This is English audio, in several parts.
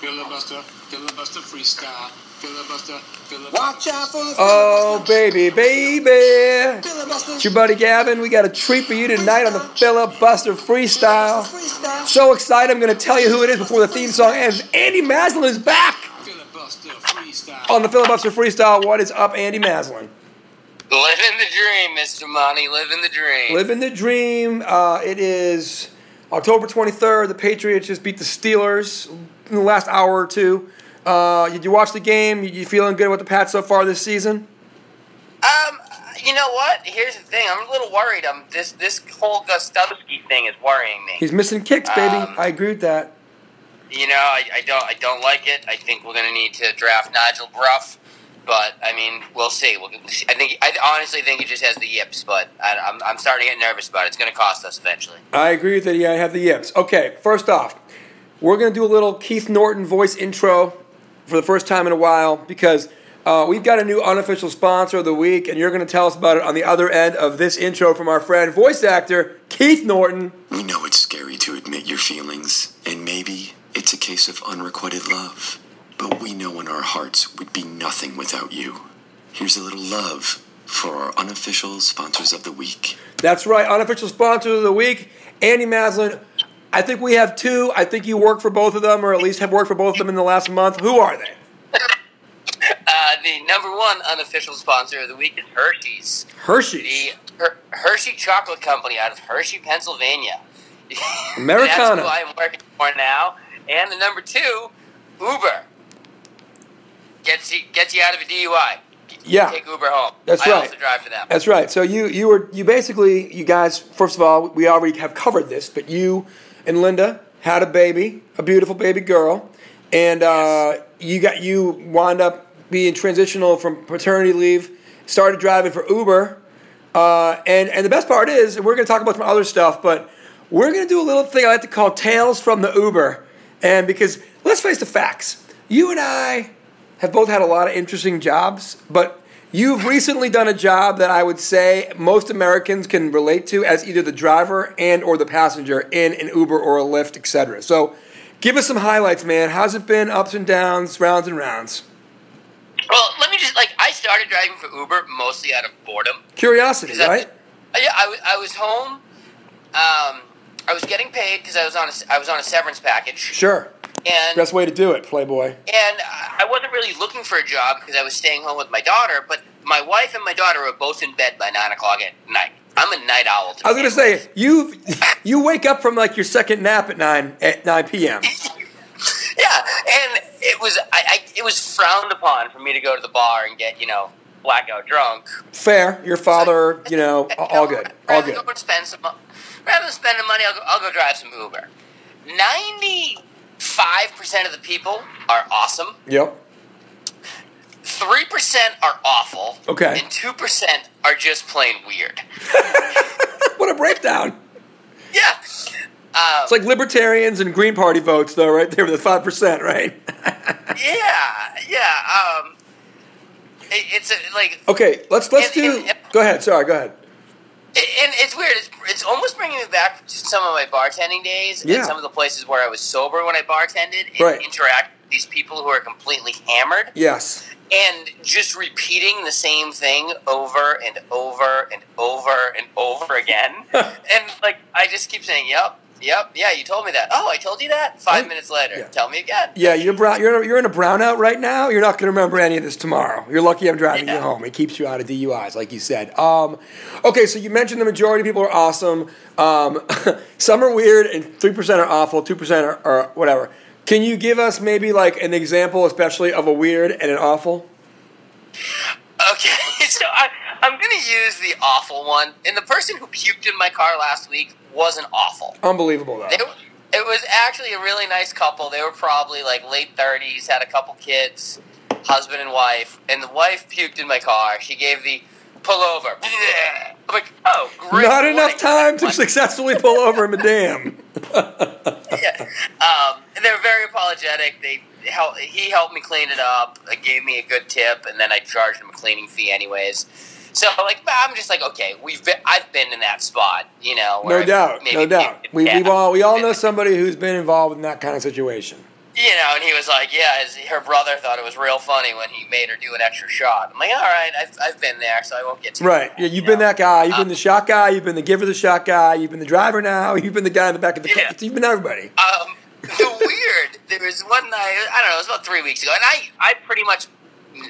Filibuster, filibuster freestyle. Filibuster, filibuster. Watch out for the Oh, baby, baby. filibuster. It's your buddy Gavin. We got a treat for you tonight on the Filibuster Freestyle. Freestyle. So excited. I'm going to tell you who it is before the theme song ends. Andy Maslin is back Filibuster freestyle. on the Filibuster Freestyle. What is up, Andy Maslin? Living the dream, Mr. Money. Living the dream. Living the dream. Uh, it is October 23rd. The Patriots just beat the Steelers in the last hour or two. Uh, did you watch the game? You, you feeling good with the Pats so far this season? Um, you know what? Here's the thing. I'm a little worried. Um, this this whole Gostkowski thing is worrying me. He's missing kicks, baby. Um, I agree with that. You know, I, I don't I don't like it. I think we're gonna need to draft Nigel Bruff. But I mean, we'll see. We'll, I think I honestly think he just has the yips, but I, I'm, I'm starting to get nervous about it. It's going to cost us eventually. I agree with that. Yeah, I have the yips. Okay, first off, we're going to do a little Keith Norton voice intro for the first time in a while because uh, we've got a new unofficial sponsor of the week, and you're going to tell us about it on the other end of this intro from our friend, voice actor Keith Norton. We know it's scary to admit your feelings, and maybe it's a case of unrequited love. But we know in our hearts we'd be nothing without you. Here's a little love for our unofficial sponsors of the week. That's right, unofficial sponsor of the week, Andy Maslin. I think we have two. I think you work for both of them, or at least have worked for both of them in the last month. Who are they? Uh, the number one unofficial sponsor of the week is Hershey's, Hershey's. the Her- Hershey Chocolate Company out of Hershey, Pennsylvania. Americana. That's who I'm working for now. And the number two, Uber. Gets you, gets you out of a DUI. Yeah. Take Uber home. That's I right. also drive for them. That's right. So you you were you basically you guys first of all we already have covered this, but you and Linda had a baby, a beautiful baby girl, and uh, you got you wound up being transitional from paternity leave, started driving for Uber, uh, and and the best part is and we're going to talk about some other stuff, but we're going to do a little thing I like to call tales from the Uber, and because let's face the facts, you and I have both had a lot of interesting jobs, but you've recently done a job that I would say most Americans can relate to as either the driver and or the passenger in an Uber or a Lyft, etc. So, give us some highlights, man. How's it been? Ups and downs, rounds and rounds. Well, let me just like I started driving for Uber mostly out of boredom. Curiosity, right? Uh, Yeah, I was I was home. Um, I was getting paid because I was on a I was on a severance package, Sure. And Best way to do it, Playboy. and I wasn't really looking for a job because I was staying home with my daughter. But my wife and my daughter were both in bed by nine o'clock at night. I'm a night owl. I was gonna say you you wake up from like your second nap at nine at nine p.m. yeah, and it was I, I it was frowned upon for me to go to the bar and get you know blackout drunk. Fair. Your father, you know, all good, all Rather good. than go spend some, rather than spending money, I'll go, I'll go drive some Uber. Ninety-five percent of the people are awesome. Yep. Three percent are awful. Okay. And two percent are just plain weird. What a breakdown. Yeah. Um, It's like libertarians and Green Party votes, though, right there with the five percent, right? yeah, yeah. Um, it, it's a, like, okay, let's let's And- do. and- and- Go ahead. Sorry, go ahead. And it's weird. It's, it's almost bringing me back to some of my bartending days Yeah. and some of the places where I was sober when I bartended and Right. interact with these people who are completely hammered. Yes. and just repeating the same thing over and over and over and over again. and like I just keep saying, "Yep, yep, yeah, you told me that. Oh, I told you that." Five I- minutes later, yeah. tell me again. Yeah, you're brown. You're you're in a brownout right now. You're not going to remember any of this tomorrow. You're lucky I'm driving you home. It keeps you out of DUIs, like you said. Um, okay, so you mentioned the majority of people are awesome. Um, some are weird, and three percent are awful. Two percent are, are whatever. Can you give us maybe like an example, especially of a weird and an awful? Okay, so I, I'm going to use the awful one. And the person who puked in my car last week wasn't awful. Unbelievable, though. They, it was actually a really nice couple. They were probably like late 30s, had a couple kids, husband and wife. And the wife puked in my car. She gave the pull over. I'm like, oh, great. Not morning. enough time to successfully pull over dam. yeah. Um, and they were very apologetic. They help, he helped me clean it up, gave me a good tip, and then I charged him a cleaning fee anyways. So like I'm just like okay, we've been, I've been in that spot, you know. No doubt, maybe no doubt. We, yeah. we've all we all know somebody who's been involved in that kind of situation. you know, and he was like, yeah, his, her brother thought it was real funny when he made her do an extra shot. I'm like, all right, I've, I've been there, so I won't get too Right. Yeah, you've been that guy. You've been the shot guy. You've been the giver of the shot guy. You've been the driver now. You've been the guy in the back of the car. Yeah. You've been everybody. Um, the weird. There was one night. I don't know. It was about three weeks ago, and I, I pretty much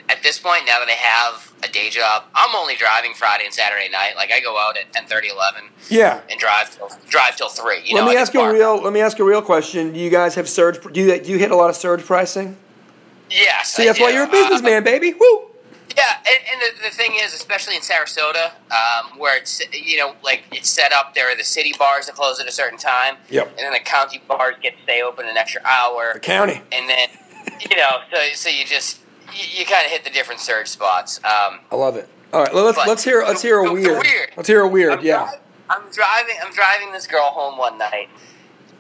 at this point now that I have a day job, I'm only driving Friday and Saturday night. Like I go out at 10, 11 Yeah. and drive till, drive till three. You let know, me ask you a real. Let me ask you a real question. Do you guys have surge? Do you, do you hit a lot of surge pricing? Yes. See, I that's why you're a Uh, businessman, baby. Woo. Yeah, and, and the, the thing is, especially in Sarasota, um, where it's you know like it's set up, there are the city bars that close at a certain time. Yep. And then the county bars get to stay open an extra hour. The county. and then you know, so so you just you, you kind of hit the different surge spots. Um, I love it. All right, let's let's hear let's hear a weird. weird. Let's hear a weird. I'm, Yeah. I'm driving. I'm driving this girl home one night,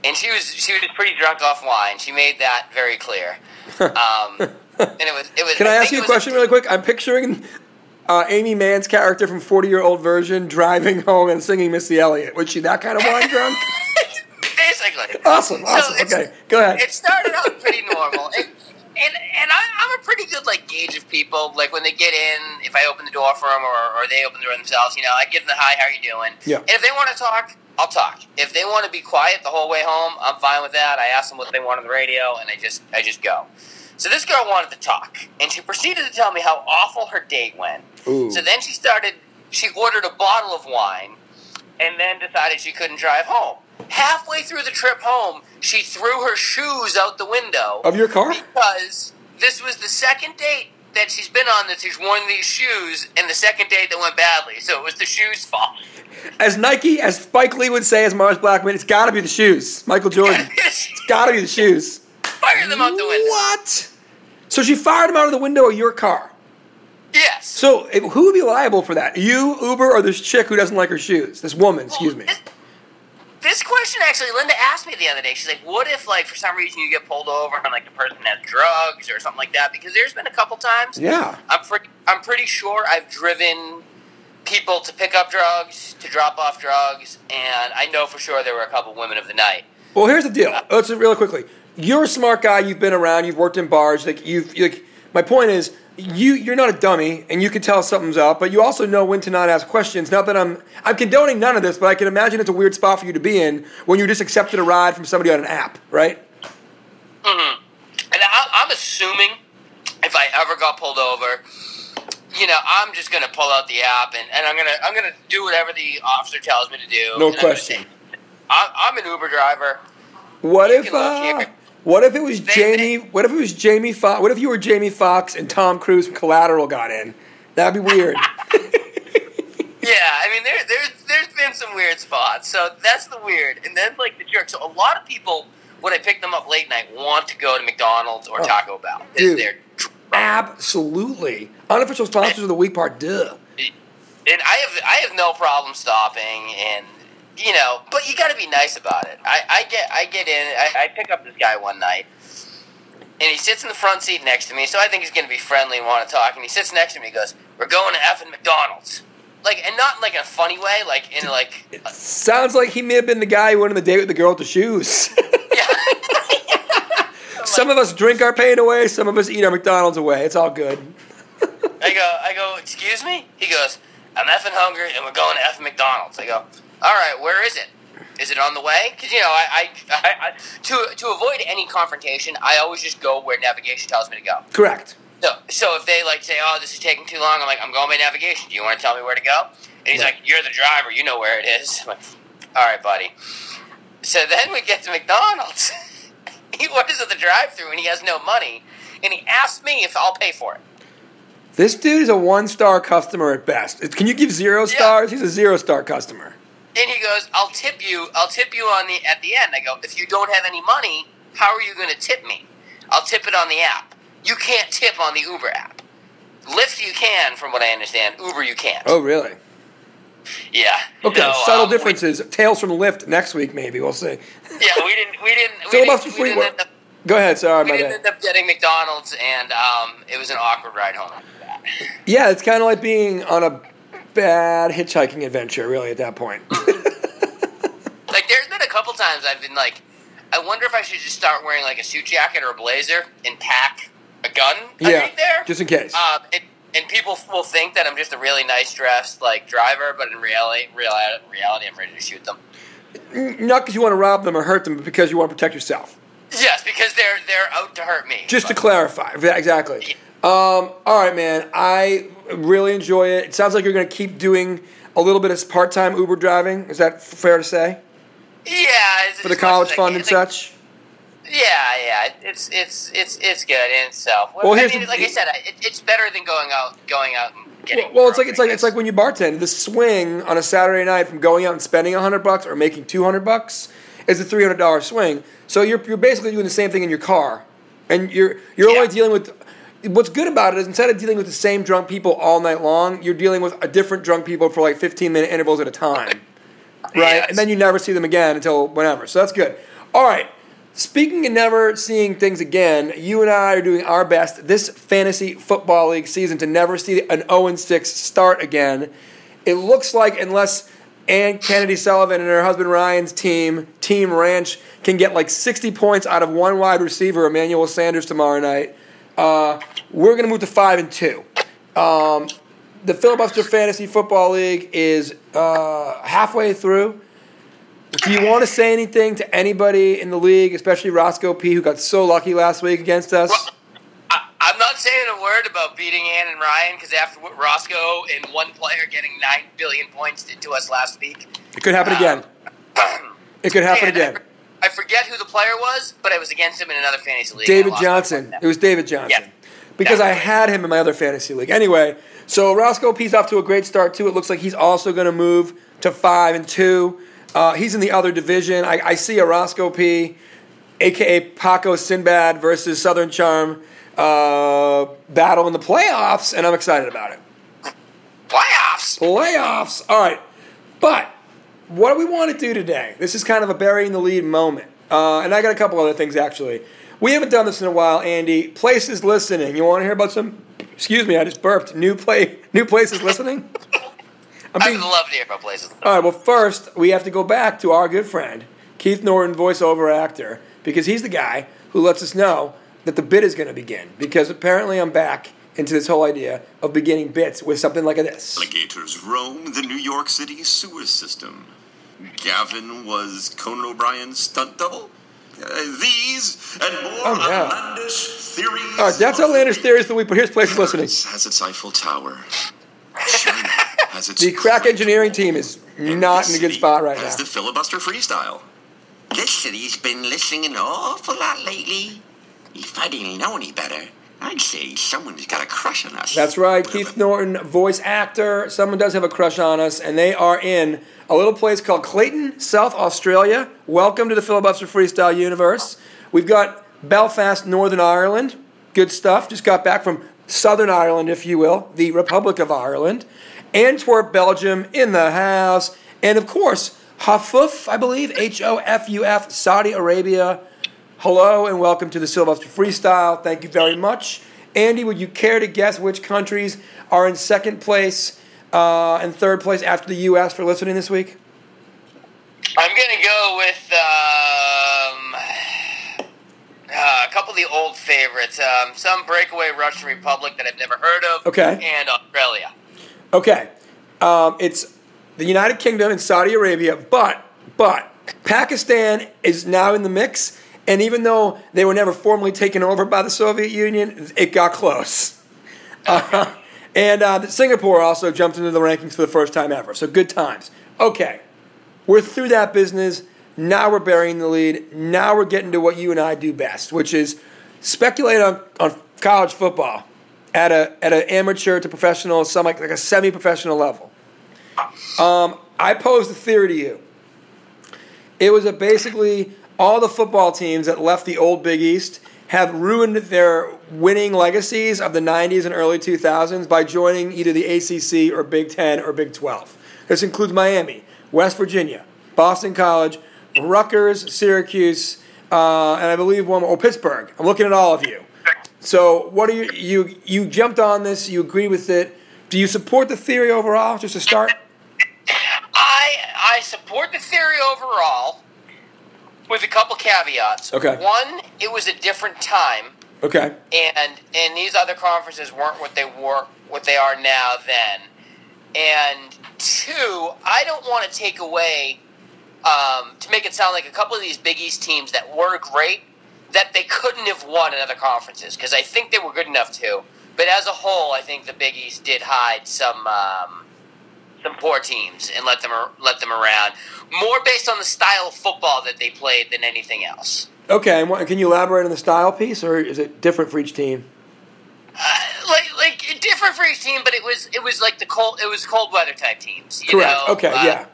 and she was she was pretty drunk off wine. She made that very clear. Um, and it was it was. Can I, ask you a question really quick? I'm picturing uh, Amy Mann's character from 40 Year Old Virgin driving home and singing Missy Elliott. Was she that kind of wine drunk? Basically. Awesome, awesome. it's- okay, go ahead. It started out pretty normal. And, and, and I, I'm a pretty good like gauge of people. Like when they get in, if I open the door for them or, or they open the door themselves, you know, I give them the hi, how are you doing? Yeah. And if they want to talk, I'll talk. If they want to be quiet the whole way home, I'm fine with that. I ask them what they want on the radio, and I just I just go. So this girl wanted to talk, and she proceeded to tell me how awful her date went. Ooh. So then she started. She ordered a bottle of wine, and then decided she couldn't drive home. Halfway through the trip home, she threw her shoes out the window Of your car? because this was the second date that she's been on that she's worn these shoes, and the second date that went badly. So it was the shoes' fault. As Nike, as Spike Lee would say, as Mars Blackman, it's got to be the shoes. Michael Jordan. It's got to be the shoes. Fire them out the window. What? So she fired him out of the window of your car. Yes. So who would be liable for that? You, Uber, or this chick who doesn't like her shoes? This woman, excuse me. This question actually, Linda asked me the other day. She's like, "What if, like, for some reason you get pulled over and like the person has drugs or something like that?" Because there's been a couple times. Yeah. I'm pretty. I'm pretty sure I've driven people to pick up drugs, to drop off drugs, and I know for sure there were a couple women of the night. Well, here's the deal. Let's real quickly. You're a smart guy. You've been around. You've worked in bars. Like you've like. My point is, you you're not a dummy, and you can tell something's up. But you also know when to not ask questions. Not that I'm I'm condoning none of this, but I can imagine it's a weird spot for you to be in when you just accepted a ride from somebody on an app, right? Mm-hmm. And I, I'm assuming if I ever got pulled over, you know, I'm just gonna pull out the app and, and I'm gonna I'm gonna do whatever the officer tells me to do. No and I'm gonna question. I'm, I'm an Uber driver. What You if can look here. what if it was They- Jamie? What if it was Jamie Foxx? What if you were Jamie Foxx and Tom Cruise from Collateral got in? That'd be weird. Yeah, I mean there there's there's been some weird spots. So that's the weird. And then like the jerk. So a lot of people when I pick them up late night want to go to McDonald's or Oh, Taco Bell. dude. Is their Absolutely. Unofficial sponsors of the week part. Duh. and I have I have no problem stopping and you know, but you got to be nice about it. I, I get I get in. I, I pick up this guy one night, and he sits in the front seat next to me. So I think he's going to be friendly and want to talk. And he sits next to me. He goes, "We're going to effing McDonald's." Like, and not in like a funny way, like in like, uh, Sounds like he may have been the guy who went on the date with the girl with the shoes. some of us drink our pain away. Some of us eat our McDonald's away. It's all good. I go, I go, excuse me? He goes, I'm effing hungry and we're going to effing McDonald's. I go, all right, where is it? Is it on the way? Because, you know, I, I, I, I, to, to avoid any confrontation, I always just go where navigation tells me to go. Correct. So, so if they like say, oh, this is taking too long, I'm like, I'm going by navigation. Do you want to tell me where to go? And he's Right. like, you're the driver. You know where it is. I'm like, all right, buddy. So then we get to McDonald's. he orders at the drive-through and he has no money. And he asks me if I'll pay for it. This dude is a one star customer at best. Can you give zero stars? He's a zero star customer. And he goes, "I'll tip you. I'll tip you on the at the end." I go, "If you don't have any money, how are you going to tip me? I'll tip it on the app. You can't tip on the Uber app. Lyft you can, from what I understand. Uber you can't. Oh, really? Yeah. Okay, So, subtle um, differences. Tales from Lyft next week, maybe. We'll see. Yeah, we didn't. We didn't. We Filibuster didn't, we didn't, end up, Go ahead. Sorry, we didn't bad. end up getting McDonald's, and um, it was an awkward ride home after that. Yeah, it's kind of like being on a bad hitchhiking adventure, really, at that point. Like, there's been a couple times I've been like, I wonder if I should just start wearing like a suit jacket or a blazer and pack a gun Yeah, there. just in case. Um, and, and people will think that I'm just a really nice dressed like driver, but in reality, reality, reality, I'm ready to shoot them. Not because you want to rob them or hurt them, but because you want to protect yourself. Yes, because they're they're out to hurt me. Just to But- clarify, Yeah, exactly. Um, all right, man. I really enjoy it. It sounds like you're going to keep doing a little bit of part-time Uber driving. Is that f- fair to say yeah, for the college fund and such? Yeah, yeah, it's it's it's it's good in itself. Well, I mean, like I said, it, it's better than going out going out and getting. Well, well, it's like it's like it's like when you bartend. The swing on a Saturday night from going out and spending hundred bucks or making two hundred bucks is a three hundred dollar swing. So you're you're basically doing the same thing in your car, and you're you're Yeah. only dealing with. What's good about it is instead of dealing with the same drunk people all night long, you're dealing with a different drunk people for like fifteen minute intervals at a time, right? Yes. And then you never see them again until whenever. So that's good. All right. Speaking of never seeing things again, you and I are doing our best this fantasy football league season to never see an 0 6 start again. It looks like unless Ann Kennedy Sullivan and her husband Ryan's team, Team Ranch, can get like 60 points out of one wide receiver, Emmanuel Sanders, tomorrow night, uh, we're going to move to 5 and 2. Um, the Filibuster Fantasy Football League is uh, halfway through. Do you want to say anything to anybody in the league, especially Roscoe P, who got so lucky last week against us? Well, I, I'm not saying a word about beating Ann and Ryan because after what Roscoe and one player getting nine billion points did to us last week, It could happen again. It could happen again. I forget who the player was, but I was against him in another fantasy league. David Johnson. It was David Johnson. Yeah. Because I had him in my other fantasy league. Anyway, so Roscoe P's off to a great start too. It looks like he's also going to move to five and two. Uh, he's in the other division. I, I see a Roscoe P, aka Paco Sinbad versus Southern Charm uh, battle in the playoffs, and I'm excited about it. playoffs. Playoffs. All right. But what do we want to do today? This is kind of a burying the lead moment. Uh, and I got a couple other things actually. We haven't done this in a while, Andy. Places listening. You want to hear about some? Excuse me, I just burped. New play, new places listening. I'm I would love to hear about places. all right. Well, first we have to go back to our good friend Keith Norton, voiceover actor, because he's the guy who lets us know that the bit is going to begin. Because apparently I'm back into this whole idea of beginning bits with something like this. Alligators roam the New York City sewer system. Gavin was Conan O'Brien's stunt double. Uh, these and more Oh, yeah. outlandish theories. All right, that's outlandish the theories the week. But here's places listening. Has its Eiffel Tower. China has its The crack engineering team is not in a good spot right has now. the filibuster freestyle. This city's been listening an awful lot lately. If I didn't know any better, I'd say someone's got a crush on us. That's right, Keith Norton, voice actor. Someone does have a crush on us, and they are in a little place called Clayton, South Australia. Welcome to the Filibuster Freestyle universe. We've got Belfast, Northern Ireland. Good stuff. Just got back from Southern Ireland, if you will, the Republic of Ireland. Antwerp, Belgium, in the house. And of course, Hafuf, I believe, H O F U F, Saudi Arabia. Hello and welcome to the Filibuster Freestyle. Thank you very much. Andy, would you care to guess which countries are in second place uh, and third place after the U.S. for listening this week? I'm gonna go with um, uh, a couple of the old favorites. Um, some breakaway Russian Republic that I've never heard of. Okay. And Australia. Okay, um, it's the United Kingdom and Saudi Arabia, but but Pakistan is now in the mix, and even though they were never formally taken over by the Soviet Union, it got close. Uh, and uh, Singapore also jumped into the rankings for the first time ever. So good times. Okay, we're through that business. Now we're burying the lead. Now we're getting to what you and I do best, which is speculate on, on college football at a at an amateur to professional, some like, like a semi-professional level. Um, I posed a theory to you. It was that basically all the football teams that left the old Big East have ruined their winning legacies of the 90s and early 2000s by joining either the ACC or Big 10 or Big 12. This includes Miami, West Virginia, Boston College, Rutgers, Syracuse, uh, and I believe one more, oh, Pittsburgh. I'm looking at all of you. So, what do you, you, you jumped on this, you agree with it. Do you support the theory overall, just to start? I I support the theory overall. With a couple caveats. Okay. One, it was a different time, Okay. and and these other conferences weren't what they were what they are now then. And two, I don't want to take away um, to make it sound like a couple of these Big East teams that were great that they couldn't have won in other conferences because I think they were good enough to. But as a whole, I think the Big East did hide some um, some poor teams and let them let them around more based on the style of football that they played than anything else. Okay. And can you elaborate on the style piece, or is it different for each team? Uh, like like different for each team, but it was it was like the cold it was cold weather type teams. You Correct. know? okay. Uh, yeah.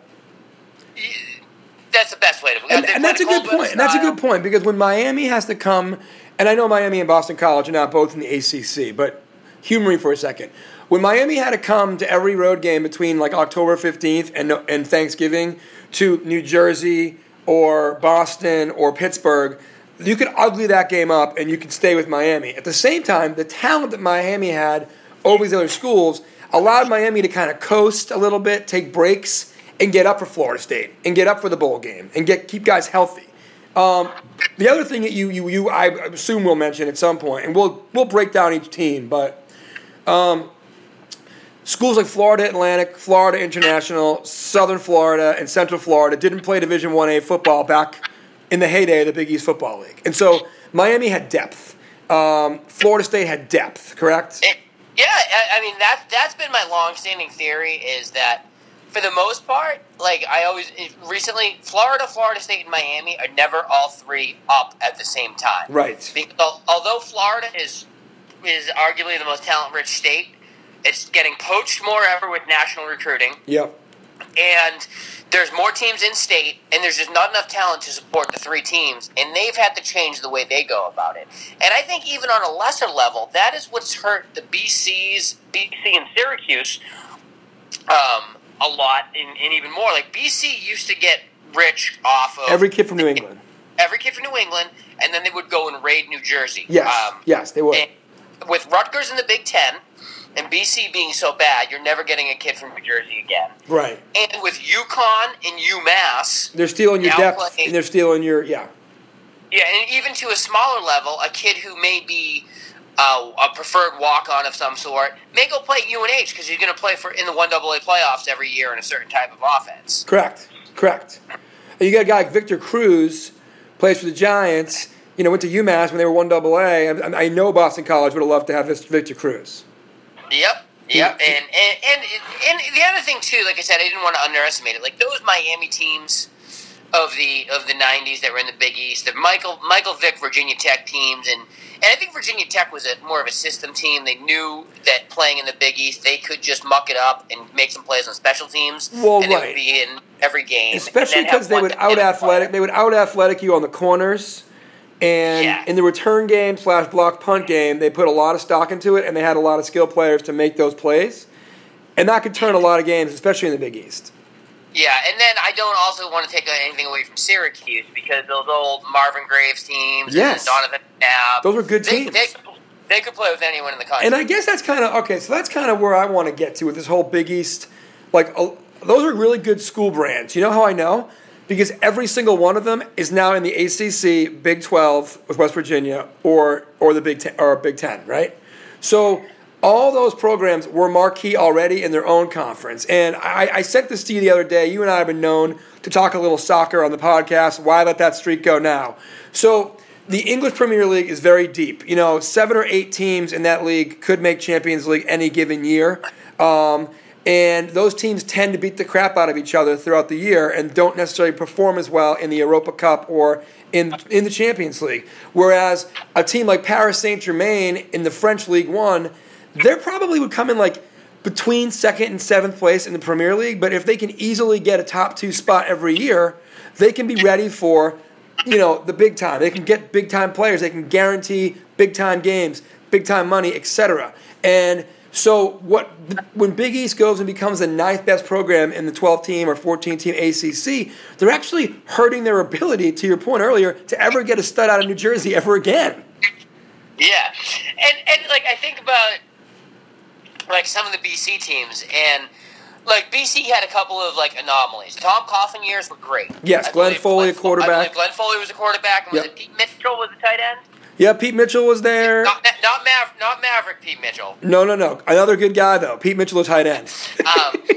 That's the best way to. And, and that's a good point. And that's a good point because when Miami has to come, and I know Miami and Boston College are not both in the ACC, but humor me for a second. When Miami had to come to every road game between like October 15th and, and Thanksgiving to New Jersey or Boston or Pittsburgh, you could ugly that game up and you could stay with Miami. At the same time, the talent that Miami had over these other schools allowed Miami to kind of coast a little bit, take breaks, and get up for Florida State and get up for the bowl game and get keep guys healthy. Um, the other thing that you, you, you I assume we'll mention at some point, and we'll we'll break down each team, but um, schools like Florida Atlantic, Florida International, Southern Florida, and Central Florida didn't play Division One A football back in the heyday of the Big East Football League, and so Miami had depth. Um, Florida State had depth, correct? It- yeah, I, I mean that that's been my long-standing theory is that for the most part, like I always recently, Florida, Florida State, and Miami are never all three up at the same time. Right. Because, although Florida is is arguably the most talent-rich state, it's getting poached more ever with national recruiting, Yep. and there's more teams in state, and there's just not enough talent to support the three teams, and they've had to change the way they go about it. And I think even on a lesser level, that is what's hurt the BCs, BC and Syracuse, um, a lot, and, and even more. Like BC used to get rich off of Every kid from New England. every kid from New England, and then they would go and raid New Jersey. Yes. Um, yes, they would. with Rutgers in the Big Ten, and BC being so bad, you're never getting a kid from New Jersey again. Right. And with UConn and UMass, They're stealing your depth, playing- and they're stealing your yeah. yeah, and even to a smaller level, a kid who may be uh, a preferred walk-on of some sort may go play at UNH because he's going to play for in the one AA playoffs every year in a certain type of offense. Correct. Correct. And you got a guy like Victor Cruz, plays for the Giants. You know, went to UMass when they were one double A. I, I know Boston College would have loved to have this Victor Cruz. Yep. Yep, and, and and and the other thing too, like I said, I didn't want to underestimate it. Like those Miami teams of the of the '90s that were in the Big East, the Michael Michael Vick Virginia Tech teams, and and I think Virginia Tech was a more of a system team. They knew that playing in the Big East, they could just muck it up and make some plays on special teams, Well, and they right. would be in every game, Especially and then have because they would out athletic. They would out athletic you on the corners, and Yeah. in the return game slash block punt game, they put a lot of stock into it, and they had a lot of skill players to make those plays, and that could turn a lot of games, especially in the Big East. Yeah, and then I don't also want to take anything away from Syracuse because those old Marvin Graves teams, Yes. and Donovan McNabb, Those were good they, teams. They, could- they could play with anyone in the country. And I guess that's kind of okay. So that's kind of where I want to get to with this whole Big East. Like, uh, those are really good school brands. You know how I know? Because every single one of them is now in the ACC, Big Twelve with West Virginia, or or the Big Ten, or Big Ten, right? So all those programs were marquee already in their own conference. And I, I sent this to you the other day. You and I have been known to talk a little soccer on the podcast. Why let that streak go now? So the English Premier League is very deep. You know, seven or eight teams in that league could make Champions League any given year. Um, and those teams tend to beat the crap out of each other throughout the year and don't necessarily perform as well in the Europa Cup or in, in the Champions League. Whereas a team like Paris Saint Germain in the French League One, they probably would come in like between second and seventh place in the Premier League. But if they can easily get a top two spot every year, they can be ready for you know the big time. They can get big time players. They can guarantee big time games, big time money, etc. And so what when Big East goes and becomes the ninth best program in the 12 team or 14 team ACC, they're actually hurting their ability, to your point earlier, to ever get a stud out of New Jersey ever again. Yeah, and and like I think about like some of the BC teams, and like BC had a couple of like anomalies. Tom Coughlin years were great. Yes, Glenn Foley, a Fo- I quarterback. Glenn Foley was a quarterback. And Was Yep. it Pete Mitchell was the tight end? Yeah, Pete Mitchell was there. Not not Mav- not Maverick Pete Mitchell. No, no, no. Another good guy though. Pete Mitchell, a tight end. Um,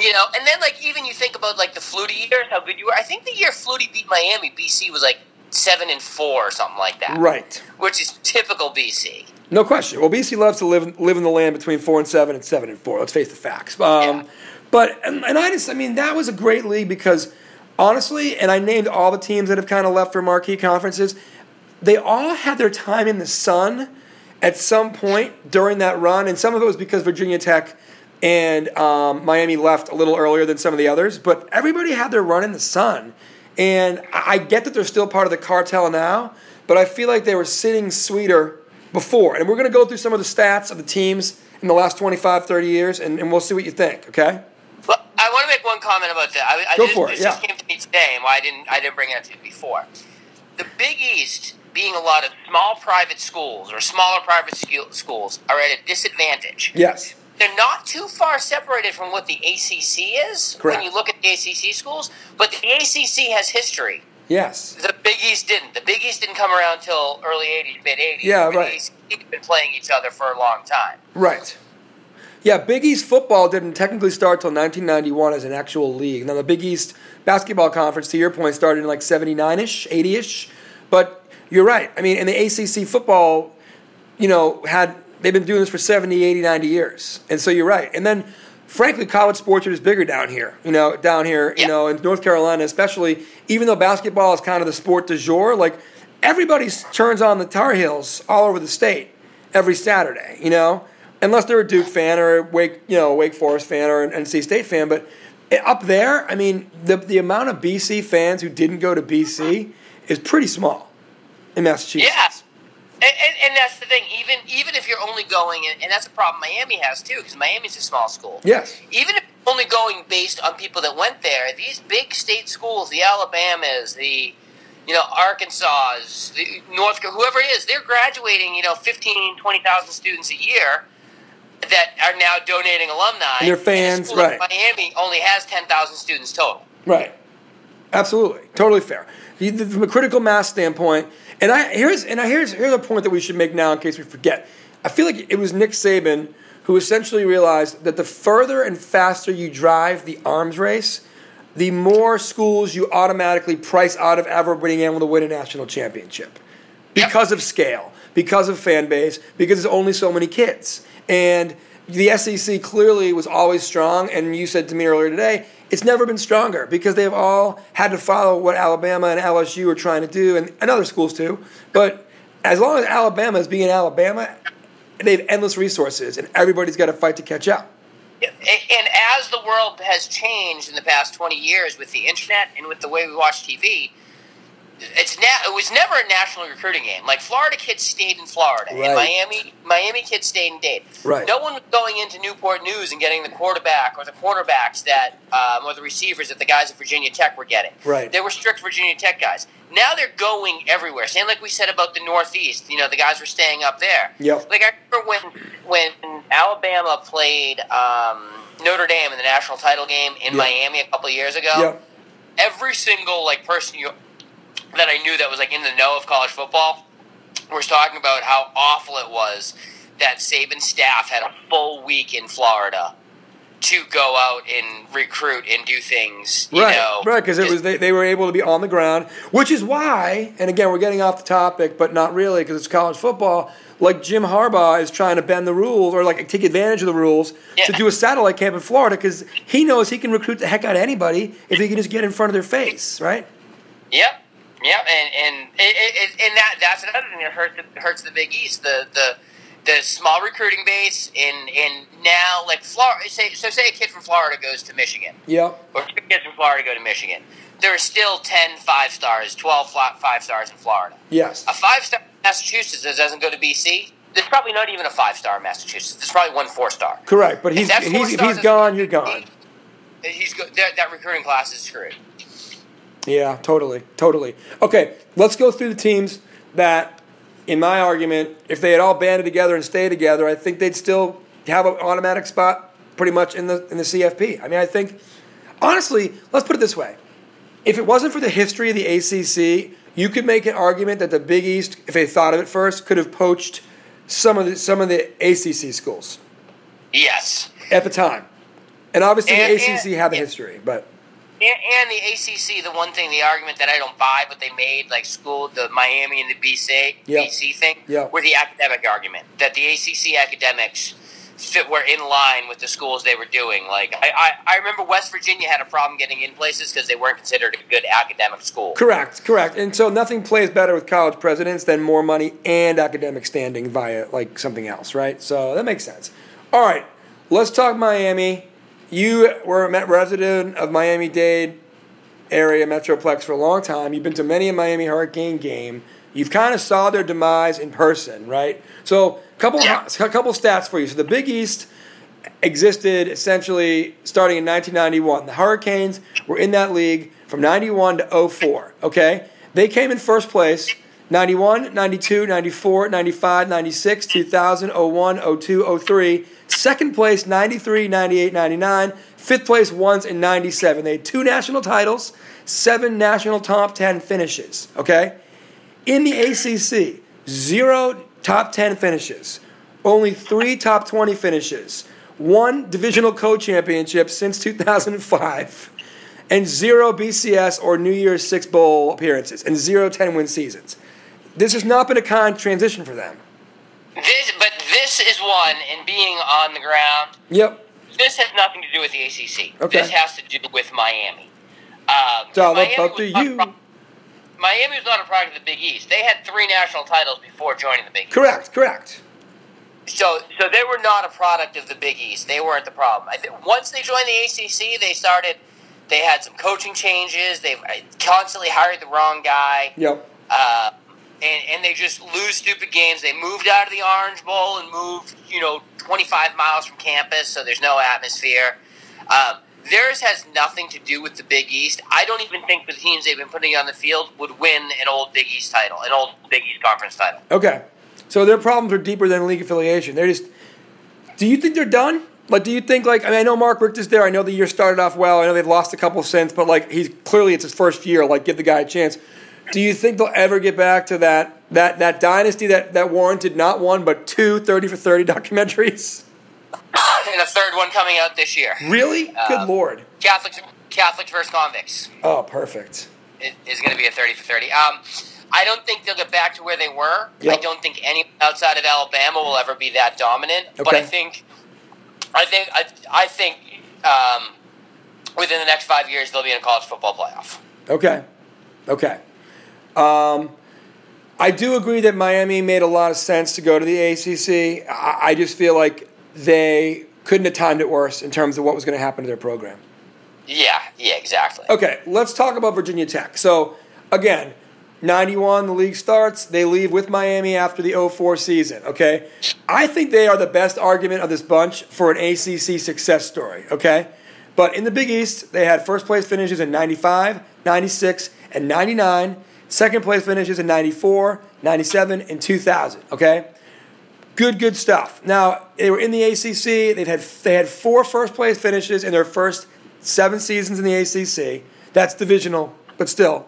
you know, and then like even you think about like the Flutie years, how good you were. I think the year Flutie beat Miami, BC was like seven and four or something like that. right. Which is typical BC. No question. Well, BC loves to live live in the land between four and seven and seven and four. Let's face the facts. Um, Yeah. But and, and I just, I mean, that was a great league because honestly, and I named all the teams that have kind of left for marquee conferences. They all had their time in the sun at some point during that run, and some of it was because Virginia Tech and um, Miami left a little earlier than some of the others. But everybody had their run in the sun, and I get that they're still part of the cartel now, but I feel like they were sitting sweeter before. And we're going to go through some of the stats of the teams in the last 25, 30 years, and, and we'll see what you think, okay? Well, I want to make one comment about that. I, I Go just, for it, This yeah. just came to me today, and why I didn't I didn't bring it up to you before. The Big East, being a lot of small private schools or smaller private sch- schools, are at a disadvantage. Yes. They're not too far separated from what the ACC is Correct. when you look at the ACC schools, but the ACC has history. Yes. The Big East didn't. The Big East didn't come around till early '80s, mid '80s. Yeah, The right. Had been playing each other for a long time. Right. Yeah, Big East football didn't technically start till 1991 as an actual league. Now, the Big East basketball conference, to your point, started in like 79 ish, 80 ish. But you're right. I mean, and the ACC football, you know, had, they've been doing this for 70, 80, 90 years. And so you're right. And then, frankly, college sports are just bigger down here, you know, down here, you Yeah. know, in North Carolina, especially, even though basketball is kind of the sport du jour, like, everybody turns on the Tar Heels all over the state every Saturday, you know, unless they're a Duke fan or a Wake, you know, Wake Forest fan or an NC State fan. But eh, up there, I mean, the the amount of BC fans who didn't go to BC is pretty small in Massachusetts. Yeah. And, and, and that's the thing. Even even if you're only going, and, and that's a problem Miami has too, because Miami's a small school. Yes. Even if you're only going based on people that went there, these big state schools, the Alabamas, the you know Arkansas, the North, whoever it is, they're graduating. You know, 15, 20,000 students a year that are now donating alumni. And fans, like right. Miami only has ten thousand students total. Right. Absolutely. Totally fair. From a critical mass standpoint, and I here's and I here's here's a point that we should make now in case we forget. I feel like it was Nick Saban who essentially realized that the further and faster you drive the arms race, the more schools you automatically price out of ever being able to win a national championship because of scale, because of fan base, because there's only so many kids. And the SEC clearly was always strong, and you said to me earlier today, it's never been stronger because they've all had to follow what Alabama and LSU are trying to do, and, and other schools too. But as long as Alabama is being Alabama, they have endless resources, and everybody's got to fight to catch up. And as the world has changed in the past 20 years with the internet and with the way we watch TV, it's now it was never a national recruiting game. Like Florida kids stayed in Florida, Right. and Miami Miami kids stayed in Dade. Right. No one was going into Newport News and getting the quarterback or the quarterbacks that um, or the receivers that the guys at Virginia Tech were getting. Right. They were strict Virginia Tech guys. Now they're going everywhere. Same like we said about the Northeast. You know, the guys were staying up there. Yep. Like I remember when when Alabama played um, Notre Dame in the national title game in Yep. Miami a couple years ago. Yep. Every single like person you that I knew that was like in the know of college football was talking about how awful it was that Saban's staff had a full week in Florida to go out and recruit and do things. You right, know, right, because it was they, they were able to be on the ground, which is why, and again, we're getting off the topic, but not really because it's college football. Like Jim Harbaugh is trying to bend the rules or like take advantage of the rules to do a satellite camp in Florida because he knows he can recruit the heck out of anybody if he can just get in front of their face, right? Yep, yep, and and it, it, and that that's another thing that hurts the, hurts the Big East. The the the small recruiting base, and and now like Florida. Say so, say a kid from Florida goes to Michigan, Yep. or two kids from Florida go to Michigan. There are still 10 five stars, 12 five stars in Florida. Yes. A five star in Massachusetts that doesn't go to BC. There's probably not even a five star in Massachusetts. There's probably one four star. Correct, but he's, he's he's gone, you're gone. BC, He's go, that, that recruiting class is screwed. Yeah, totally, totally. Okay, let's go through the teams that, in my argument, if they had all banded together and stayed together, I think they'd still have an automatic spot pretty much in the in the CFP. I mean, I think honestly, let's put it this way: if it wasn't for the history of the ACC, you could make an argument that the Big East, if they thought of it first, could have poached some of the some of the ACC schools Yes. at the time. And obviously, And- the ACC and- had the history, but And, and the ACC, the one thing, the argument that I don't buy, but they made like school, the Miami and the BC, Yeah. BC thing, Yeah. were the academic argument that the ACC academics fit were in line with the schools they were doing. Like I, I, I remember West Virginia had a problem getting in places because they weren't considered a good academic school. Correct, correct. And so nothing plays better with college presidents than more money and academic standing via like something else, right? So that makes sense. All right, let's talk Miami. You were a resident of Miami Dade area metroplex for a long time. You've been to many a Miami Hurricane game. You've kind of saw their demise in person, right? So, couple Yeah. a couple stats for you. So the Big East existed essentially starting in 1991. The Hurricanes were in that league from 91 to 04, okay? They came in first place 91, 92, 94, 95, 96, 2000, 01, 02, 03. Second place 93, 98, 99. Fifth place once in 97. They had two national titles, seven national top 10 finishes, okay? In the ACC, zero top 10 finishes, only three top 20 finishes, one divisional co championship since 2005, and zero BCS or New Year's Six Bowl appearances, and zero 10 win seasons. This has not been a kind transition for them. This, but this is one, and being on the ground, Yep. this has nothing to do with the ACC. Okay. This has to do with Miami. Um, It's all Miami not a you. pro- Miami was not a product of the Big East. They had three national titles before joining the Big East. Correct, correct. So, so they were not a product of the Big East. They weren't the problem. I think once they joined the ACC, they started. They had some coaching changes. They constantly hired the wrong guy, Yep. uh, and and they just lose stupid games. They moved out of the Orange Bowl and moved, you know, 25 miles from campus, so there's no atmosphere. Um, theirs has nothing to do with the Big East. I don't even think the teams they've been putting on the field would win an old Big East title, an old Big East conference title. Okay. So their problems are deeper than league affiliation. They're just. Do you think they're done? Like, do you think like I mean I know Mark Richt is there. I know the year started off well. I know they've lost a couple since, but like he's clearly it's his first year. Like, give the guy a chance. Do you think they'll ever get back to that that that dynasty that that warranted not one but two 30 for thirty documentaries? and a third one coming out this year. Really? Good Uh, lord. Catholics, Catholics versus convicts Oh, perfect. is, is going to be a thirty for thirty. Um, I don't think they'll get back to where they were. Yep. I don't think any outside of Alabama will ever be that dominant. Okay. But I think, I think, I, I think um, within the next five years they'll be in a college football playoff. Okay. Okay. Um, I do agree that Miami made a lot of sense to go to the ACC. I, I just feel like they couldn't have timed it worse in terms of what was going to happen to their program. Yeah, yeah, exactly. Okay, let's talk about Virginia Tech. So, again, 91, the league starts. They leave with Miami after the 04 season, okay? I think they are the best argument of this bunch for an ACC success story, okay? But in the Big East, they had first place finishes in 95, 96, and 99. Second place finishes in 94, 97, and 2000, okay? Good, good stuff. Now they were in the ACC. They had they had four first place finishes in their first seven seasons in the ACC. That's divisional, but still,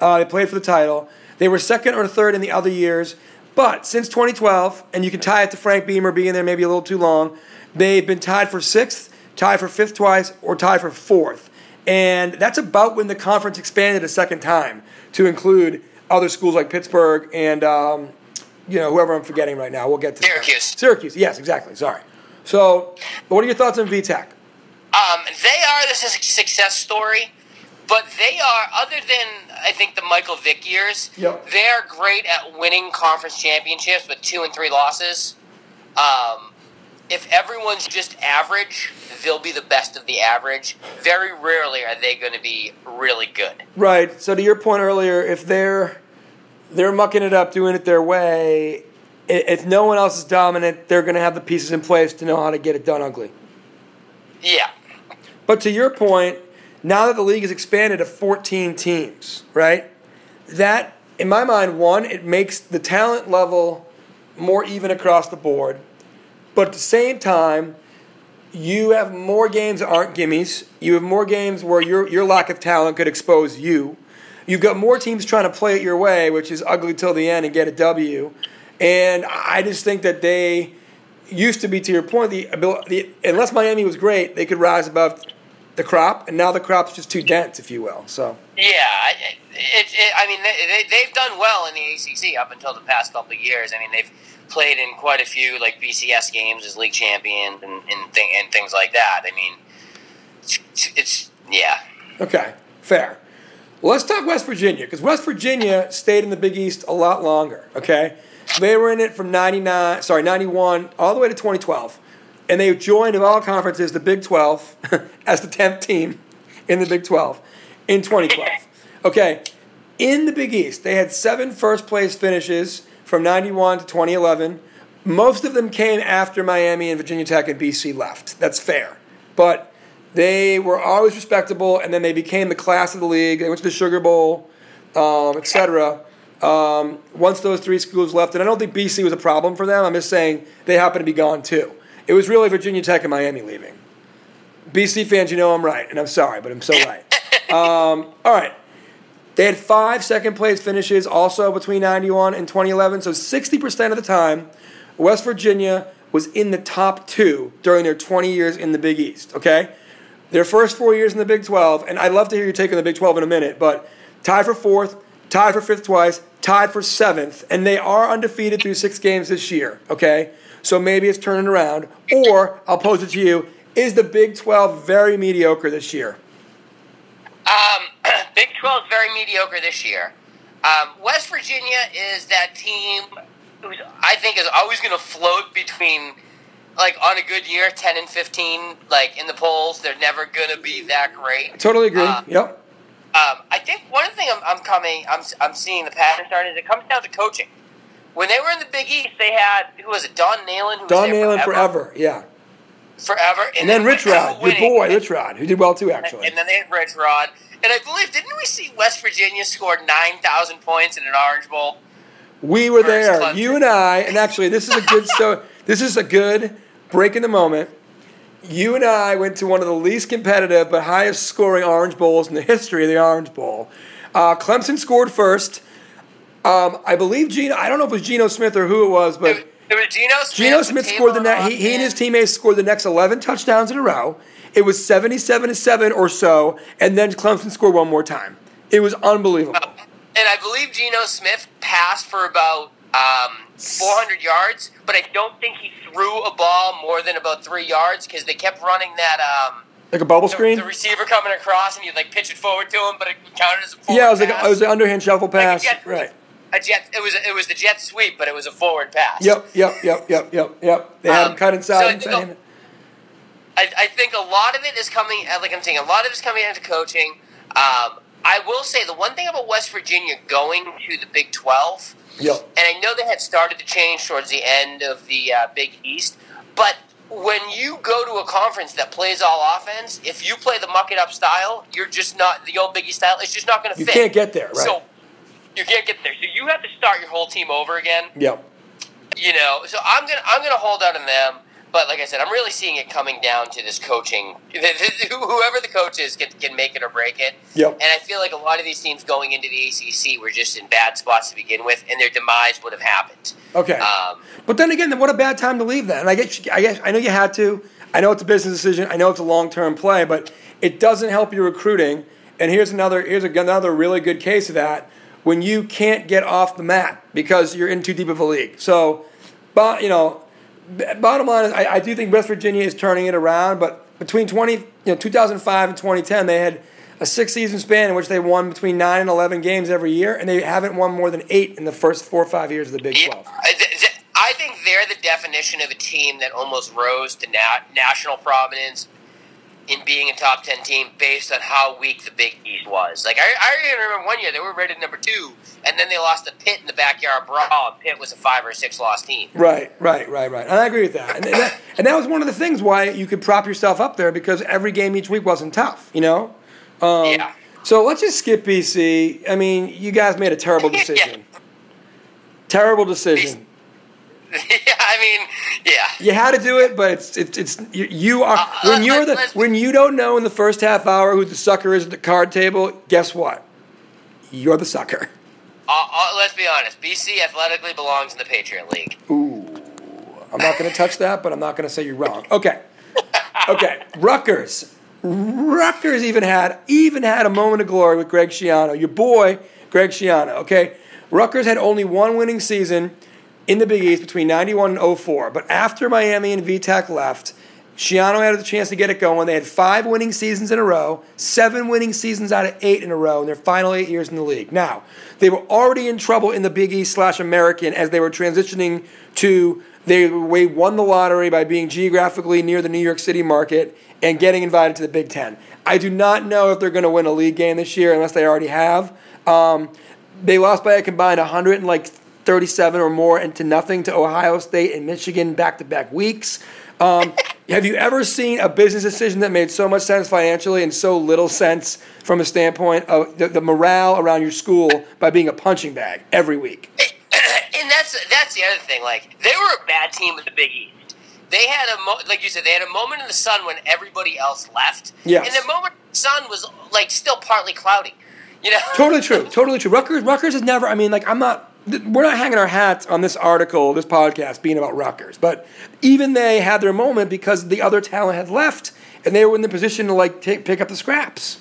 uh, they played for the title. They were second or third in the other years, but since 2012, and you can tie it to Frank Beamer being there maybe a little too long, they've been tied for sixth, tied for fifth twice, or tied for fourth. And that's about when the conference expanded a second time to include other schools like Pittsburgh and um, you know whoever I'm forgetting right now. We'll get to that. Syracuse. Syracuse, yes, exactly. Sorry. So, what are your thoughts on VTech? Um, they are this is a success story, but they are other than I think the Michael Vick years. Yep. They are great at winning conference championships with two and three losses. Um, if everyone's just average, they'll be the best of the average. Very rarely are they going to be really good. Right. So to your point earlier, if they're they're mucking it up, doing it their way, if no one else is dominant, they're going to have the pieces in place to know how to get it done ugly. Yeah. But to your point, now that the league has expanded to 14 teams, right? That, in my mind, one, it makes the talent level more even across the board. But at the same time, you have more games that aren't gimmies. You have more games where your your lack of talent could expose you. You've got more teams trying to play it your way, which is ugly till the end and get a W. And I just think that they used to be, to your point, the ability. Unless Miami was great, they could rise above the crop, and now the crop's just too dense, if you will. So Yeah, I- it, it, I mean, they, they, they've done well in the ACC up until the past couple of years. I mean, they've played in quite a few like BCS games as league champions and and, thing, and things like that. I mean, it's, it's yeah. okay, fair. Well, let's talk West Virginia because West Virginia stayed in the Big East a lot longer. Okay, they were in it from '99, sorry, '91 all the way to 2012, and they joined of all conferences the Big 12 as the 10th team in the Big 12 in 2012. Okay, in the Big East, they had seven first place finishes from 91 to 2011. Most of them came after Miami and Virginia Tech and BC left. That's fair. But they were always respectable, and then they became the class of the league. They went to the Sugar Bowl, um, etc. Um, once those three schools left, and I don't think BC was a problem for them. I'm just saying they happened to be gone too. It was really Virginia Tech and Miami leaving. BC fans, you know I'm right, and I'm sorry, but I'm so right. Um, all right. They had five second place finishes also between 91 and 2011. So 60% of the time, West Virginia was in the top two during their 20 years in the Big East. Okay? Their first four years in the Big 12, and I'd love to hear your take on the Big 12 in a minute, but tied for fourth, tied for fifth twice, tied for seventh, and they are undefeated through six games this year. Okay? So maybe it's turning around. Or, I'll pose it to you, is the Big 12 very mediocre this year? Um, Big 12 is very mediocre this year. Um, West Virginia is that team who's I think is always going to float between like on a good year 10 and 15 like in the polls they're never going to be that great. Totally agree. Uh, yep. Um, I think one thing I'm, I'm coming I'm, I'm seeing the pattern starting is it comes down to coaching. When they were in the Big East, they had who was it? Don Nehlen. Who was Don Nehlen forever. Yeah. forever, And then Rich Rod, your boy, Rich Rod, who did well too, actually. And then they had Rich Rod. And I believe, didn't we see West Virginia score 9,000 points in an Orange Bowl? We were there, Clemson. you and I, and actually, this is a good so. This is a good break in the moment. You and I went to one of the least competitive but highest scoring Orange Bowls in the history of the Orange Bowl. Uh, Clemson scored first. Um, I believe Geno. I don't know if it was Geno Smith or who it was, but It, it was Geno Smith. Geno Smith scored the next. He, he and his teammates scored the next eleven touchdowns in a row. It was seventy-seven to seven or so, and then Clemson scored one more time. It was unbelievable. And I believe Geno Smith passed for about um, 400 yards, but I don't think he threw a ball more than about three yards because they kept running that. Um, Like a bubble the, screen. the receiver coming across and you'd like pitch it forward to him, but it counted as a forward Yeah, it was like pass. it was an underhand shuffle Like a pass. jet- right. A jet. It was it was the jet sweep, but it was a forward pass. Yep, yep, yep, yep, yep, yep. They had Um, him cut so inside I think saying, I, I think a lot of it is coming, uh, like I'm saying, a lot of it is coming into coaching. Um, I will say the one thing about West Virginia going to the Big 12, yep. and I know they had started to change towards the end of the uh, Big East, but when you go to a conference that plays all offense, if you play the muck it up style, you're just not the old Big East style. It's just not going to fit. You can't get there, right? So you can't get there. So you have to start your whole team over again Yep. you know, so I'm gonna I'm gonna hold out on them. But like I said, I'm really seeing it coming down to this coaching. Whoever the coach is can, can make it or break it. Yep. And I feel like a lot of these teams going into the ACC were just in bad spots to begin with, and their demise would have happened. Okay. Um, But then again, what a bad time to leave. Then I guess I guess I know you had to. I know it's a business decision. I know it's a long term play, but it doesn't help your recruiting. And here's another here's another really good case of that when you can't get off the mat because you're in too deep of a league. So, but you know, bottom line is I, I do think West Virginia is turning it around. But between twenty you know 2005 and 2010, they had a six season span in which they won between nine and 11 games every year, and they haven't won more than eight in the first four or five years of the Big 12. I th- th- I think they're the definition of a team that almost rose to na- national prominence in being a top 10 team based on how weak the Big East was. Like, I, I even remember one year they were rated number two, and then they lost to Pitt in the backyard brawl, and Pitt was a five or six loss team. Right, right, right, right. And I agree with that. And, and that. and that was one of the things why you could prop yourself up there because every game each week wasn't tough, you know? Um, yeah. So let's just skip BC. I mean, you guys made a terrible Yeah. decision. Terrible decision. yeah, I mean, yeah. You had to do it, but it's it's, it's you, you are Uh, when uh, you're let- the let's- when you don't know in the first half hour who the sucker is at the card table. Guess what? You're the sucker. Uh, uh, let's be honest. BC athletically belongs in the Patriot League. Ooh, I'm not going to touch that, but I'm not going to say you're wrong. Okay, okay. Rutgers, Rutgers even had even had a moment of glory with Greg Schiano, your boy Greg Schiano. Okay, Rutgers had only one winning season in the Big East between '91 and 04, but after Miami and VTAC left. Schiano had the chance to get it going. They had five winning seasons in a row, seven winning seasons out of eight in a row in their final eight years in the league. Now, they were already in trouble in the Big East slash American as they were transitioning to they they won the lottery by being geographically near the New York City market and getting invited to the Big Ten. I do not know if they're going to win a league game this year unless they already have. Um, they lost by a combined 100 and like 37 or more into nothing to Ohio State and Michigan back to back weeks. Um, have you ever seen a business decision that made so much sense financially and so little sense from a standpoint of the, the morale around your school by being a punching bag every week? and that's that's the other thing. Like they were a bad team in the Big East. They had a mo- like you said, they had a moment in the sun when everybody else left. Yes. And the moment in the sun was like still partly cloudy. You know. Totally true. Totally true. Rutgers, Rutgers is never. I mean, like I'm not. We're not hanging our hats on this article, this podcast being about Rutgers, but even they had their moment because the other talent had left, and they were in the position to like pick up the scraps.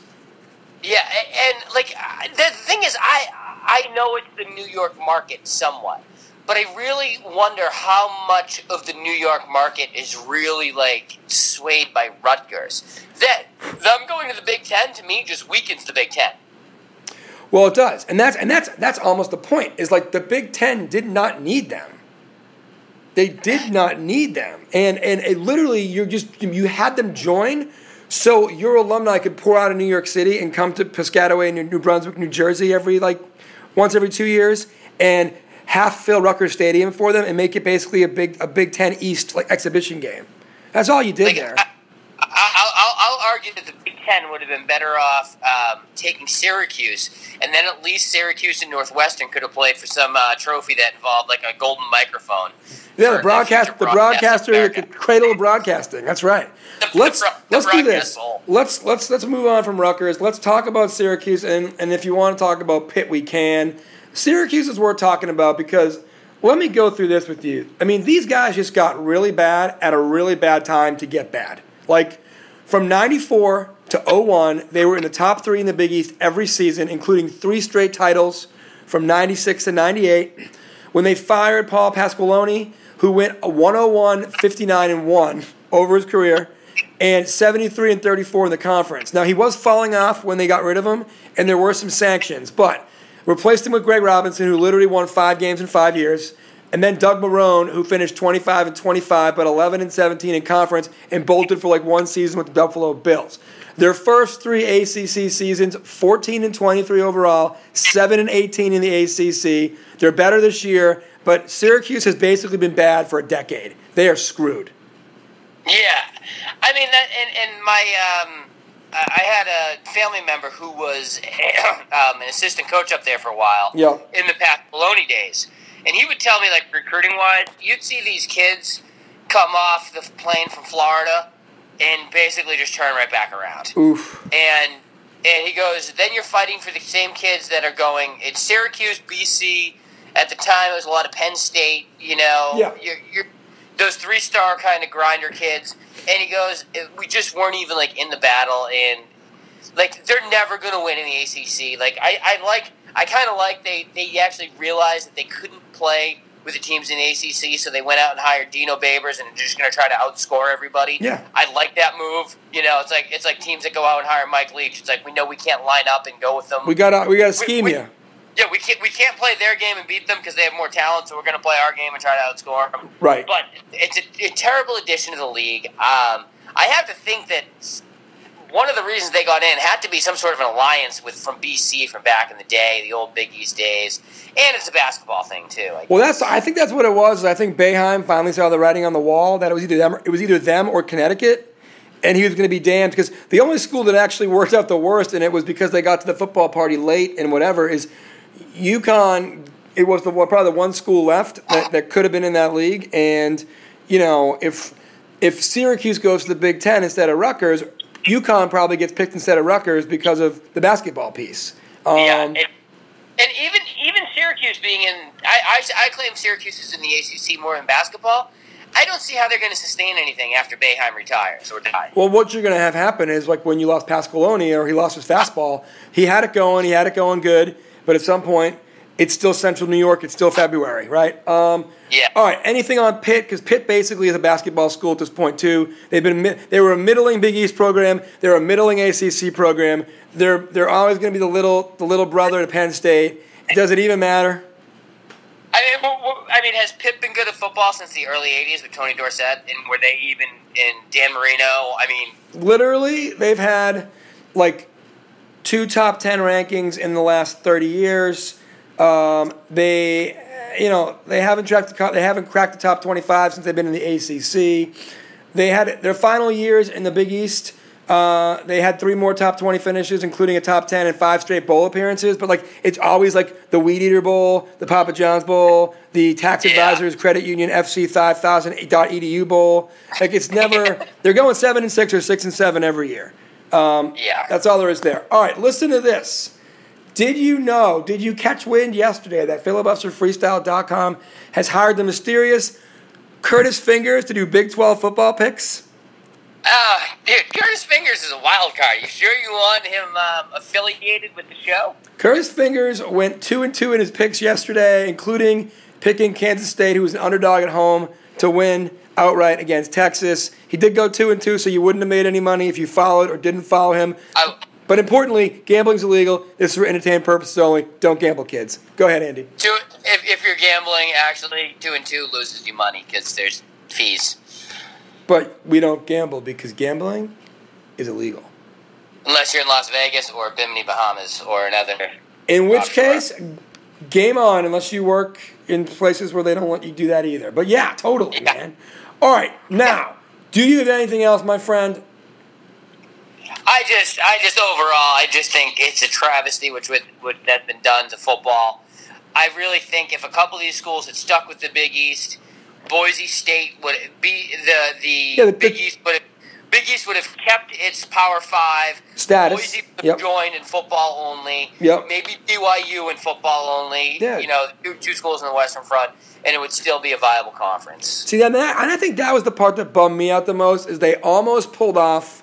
Yeah, a- and like uh, the thing is, I I know it's the New York market somewhat, but I really wonder how much of the New York market is really like swayed by Rutgers. That them going to the Big Ten to me just weakens the Big Ten. Well, it does, and that's and that's that's almost the point. Is like the Big Ten did not need them. They did not need them, and and it literally you're just you had them join, so your alumni could pour out of New York City and come to Piscataway, New New Brunswick, New Jersey every like once every two years, and half fill Rutgers Stadium for them and make it basically a big a Big Ten East like exhibition game. That's all you did Like, there. I, I, I'll, I'll argue that the Ten would have been better off um, taking Syracuse, and then at least Syracuse and Northwestern could have played for some uh, trophy that involved like a golden microphone. Yeah, the broadcast, the broadcast broadcaster, the cradle of broadcasting. That's right. The- Let's the let's do this. bowl. Let's let's let's move on from Rutgers. Let's talk about Syracuse, and and if you want to talk about Pitt, we can. Syracuse is worth talking about because let me go through this with you. I mean, these guys just got really bad at a really bad time to get bad. Like from '94 to 01, they were in the top three in the Big East every season, including three straight titles from '96 to '98. When they fired Paul Pasqualoni, who went 101, 59, and 1 over his career, and 73 and 34 in the conference. Now, he was falling off when they got rid of him, and there were some sanctions, but replaced him with Greg Robinson, who literally won five games in five years, and then Doug Marone, who finished 25 and 25, but 11 and 17 in conference, and bolted for like one season with the Buffalo Bills. Their first three ACC seasons, 14 and 23 overall, 7 and 18 in the ACC. They're better this year, but Syracuse has basically been bad for a decade. They are screwed. Yeah, I mean that, and, and my um, I had a family member who was um, an assistant coach up there for a while. Yeah. In the past Bologna days, and he would tell me like recruiting wise, you'd see these kids come off the plane from Florida and basically just turn right back around. Oof. And and he goes, then you're fighting for the same kids that are going. It's Syracuse, BC. At the time, it was a lot of Penn State. You know, Yeah. you're, you're those three star kind of grinder kids. And he goes, we just weren't even like in the battle, and like they're never going to win in the ACC. Like I, I like, I kind of like they they actually realized that they couldn't play with the teams in the ACC, so they went out and hired Dino Babers and just going to try to outscore everybody. Yeah. I like that move. You know, it's like it's like teams that go out and hire Mike Leach. It's like we know we can't line up and go with them. We got we got to We- scheme we- you. yeah, we can't we can't play their game and beat them because they have more talent. So we're going to play our game and try to outscore them. Right. But it's a, a terrible addition to the league. Um, I have to think that one of the reasons they got in had to be some sort of an alliance with from BC from back in the day, the old Big East days, and it's a basketball thing too. Well, that's I think that's what it was. I think Boeheim finally saw the writing on the wall that it was either them, it was either them or Connecticut, and he was going to be damned because the only school that actually worked out the worst, and it was because they got to the football party late and whatever is UConn it was the probably the one school left that, that could have been in that league. And you know, if if Syracuse goes to the Big Ten instead of Rutgers, UConn probably gets picked instead of Rutgers because of the basketball piece. Um, yeah, and, and even even Syracuse being in, I, I, I claim Syracuse is in the ACC more than basketball. I don't see how they're going to sustain anything after Boeheim retires or dies. Well, what you're going to have happen is like when you lost Pasqualoni or he lost his fastball, he had it going, he had it going good, but at some point, it's still Central New York, it's still February, right? Um, Yeah. All right, anything on Pitt? Because Pitt basically is a basketball school at this point too. They've been they were a middling Big East program, they're a middling ACC program. They're they're always going to be the little the little brother to Penn State. Does it even matter? I mean, w- w- I mean, has Pitt been good at football since the early '80s with Tony Dorsett, and were they even in Dan Marino? I mean, literally they've had like two top 10 rankings in the last 30 years um, they you know they haven't tracked the, they haven't cracked the top 25 since they've been in the acc they had their final years in the big east uh, they had three more top 20 finishes including a top 10 and five straight bowl appearances but like it's always like the weed eater bowl the papa john's bowl the tax Yeah. advisors credit union fc 5000.edu bowl like it's never they're going seven and six or six and seven every year yeah, that's all there is there. All right, listen to this. Did you know, did you catch wind yesterday that filibusterfreestyle.com has hired the mysterious Curtis Fingers to do Big 12 football picks? uh, dude, Curtis Fingers is a wild card. You sure you want him um, affiliated with the show? Curtis Fingers went 2 and 2 in his picks yesterday, including picking Kansas State, who was an underdog at home, to win outright against Texas. He did go 2 and 2, so you wouldn't have made any money if you followed or didn't follow him. I, But importantly, gambling's illegal. This is for entertainment purposes only. Don't gamble, kids. Go ahead, Andy. two, if, if you're gambling, actually, two and two loses you money because there's fees. But we don't gamble because gambling is illegal. Unless you're in Las Vegas or Bimini, Bahamas, or another. In which Offshore. case, game on unless you work in places where they don't let you do that either. But yeah, totally, Yeah. man. All right, now, do you have anything else, my friend? I just, I just overall, I just think it's a travesty which would, would that's been done to football. I really think if a couple of these schools had stuck with the Big East, Boise State would be the the, Yeah, the- Big East would have, Big East would have kept its Power Five Status. Boise would Yep. have joined in football only. Yep. Maybe BYU in football only. Yeah. You know, two, two schools in the Western Front, and it would still be a viable conference. See that, and I think that was the part that bummed me out the most is they almost pulled off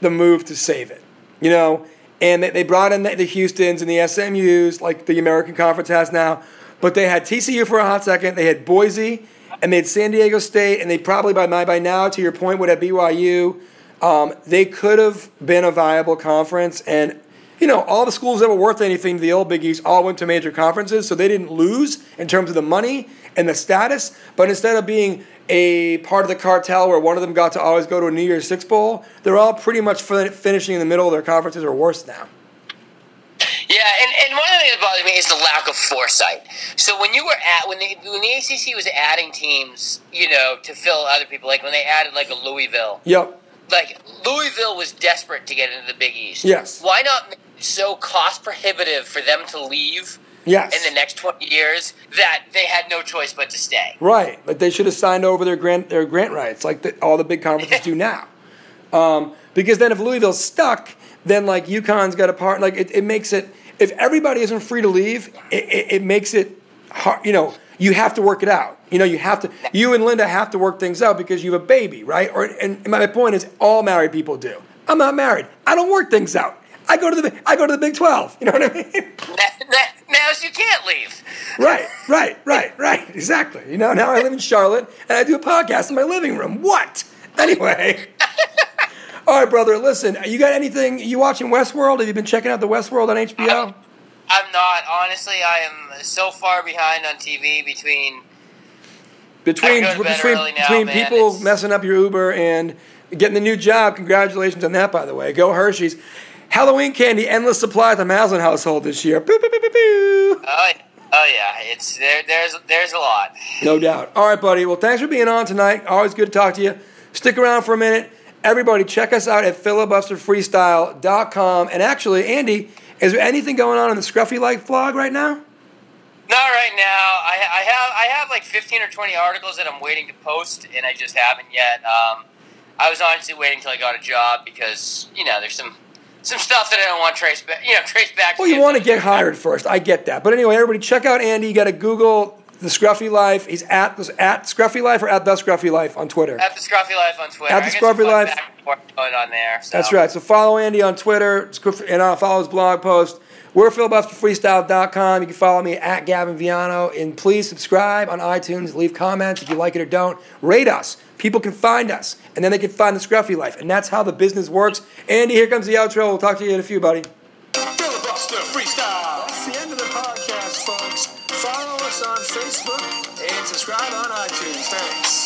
the move to save it, you know, and they, they brought in the, the Houston's and the SMU's like the American Conference has now, but they had TCU for a hot second, they had Boise, and they had San Diego State, and they probably by my by now, to your point, would have BYU. Um, they could have been a viable conference, and you know all the schools that were worth anything to the old Big East all went to major conferences, so they didn't lose in terms of the money and the status. But instead of being a part of the cartel where one of them got to always go to a New Year's Six bowl, they're all pretty much fin- finishing in the middle of their conferences or worse now. Yeah, and, and one of the things that bothers me is the lack of foresight. So when you were at when the when the ACC was adding teams, you know, to fill other people, like when they added like a Louisville, Yep. like Louisville was desperate to get into the Big East. Yes. Why not so cost prohibitive for them to leave Yes. in the next twenty years that they had no choice but to stay? Right, like they should have signed over their grant their grant rights, like the, all the big conferences do now. Um, because then if Louisville's stuck, then like UConn's got a part. Like it, it makes it if everybody isn't free to leave, it, it, it makes it hard. You know, you have to work it out. You know, you have to. You and Linda have to work things out because you have a baby, right? Or and my point is, all married people do. I'm not married. I don't work things out. I go to the I go to the Big Twelve. You know what I mean? Now, you can't leave. Right, right, right, right. Exactly. You know, now I live in Charlotte and I do a podcast in my living room. What? Anyway. All right, brother. Listen, you got anything? You watching Westworld? Have you been checking out the Westworld on HBO? I'm not. Honestly, I am so far behind on TV between Between I go to bed between now, between man. people It's- messing up your Uber and getting the new job. Congratulations on that, by the way. Go Hershey's. Halloween candy, endless supply at the Maslin household this year. Boo, boo, boo, boo, boo. Oh, oh yeah, it's there. There's there's a lot. No doubt. All right, buddy. Well, thanks for being on tonight. Always good to talk to you. Stick around for a minute. Everybody, check us out at filibusterfreestyle.com. And actually, Andy, is there anything going on in the Scruffy Life vlog right now? Not right now. I, I have I have like fifteen or twenty articles that I'm waiting to post, and I just haven't yet. Um, I was honestly waiting until I got a job because you know there's some some stuff that I don't want trace back. You know, trace back. Well, you want to get hired first. I get that. But anyway, everybody, check out Andy. You got to Google the Scruffy Life. He's at at Scruffy Life or at the Scruffy Life on Twitter. At the Scruffy Life on Twitter. At the Scruffy Life. going on there. So. That's right. So follow Andy on Twitter and uh, follow his blog post. We're filibusterfreestyle.com. You can follow me at Gavin Viano. And please subscribe on iTunes. Leave comments if you like it or don't. Rate us. People can find us. And then they can find the Scruffy Life. And that's how the business works. Andy, here comes the outro. We'll talk to you in a few, buddy. Filibuster freestyle. That's the end of the podcast, folks. Follow us on Facebook and subscribe on iTunes. Thanks. This is the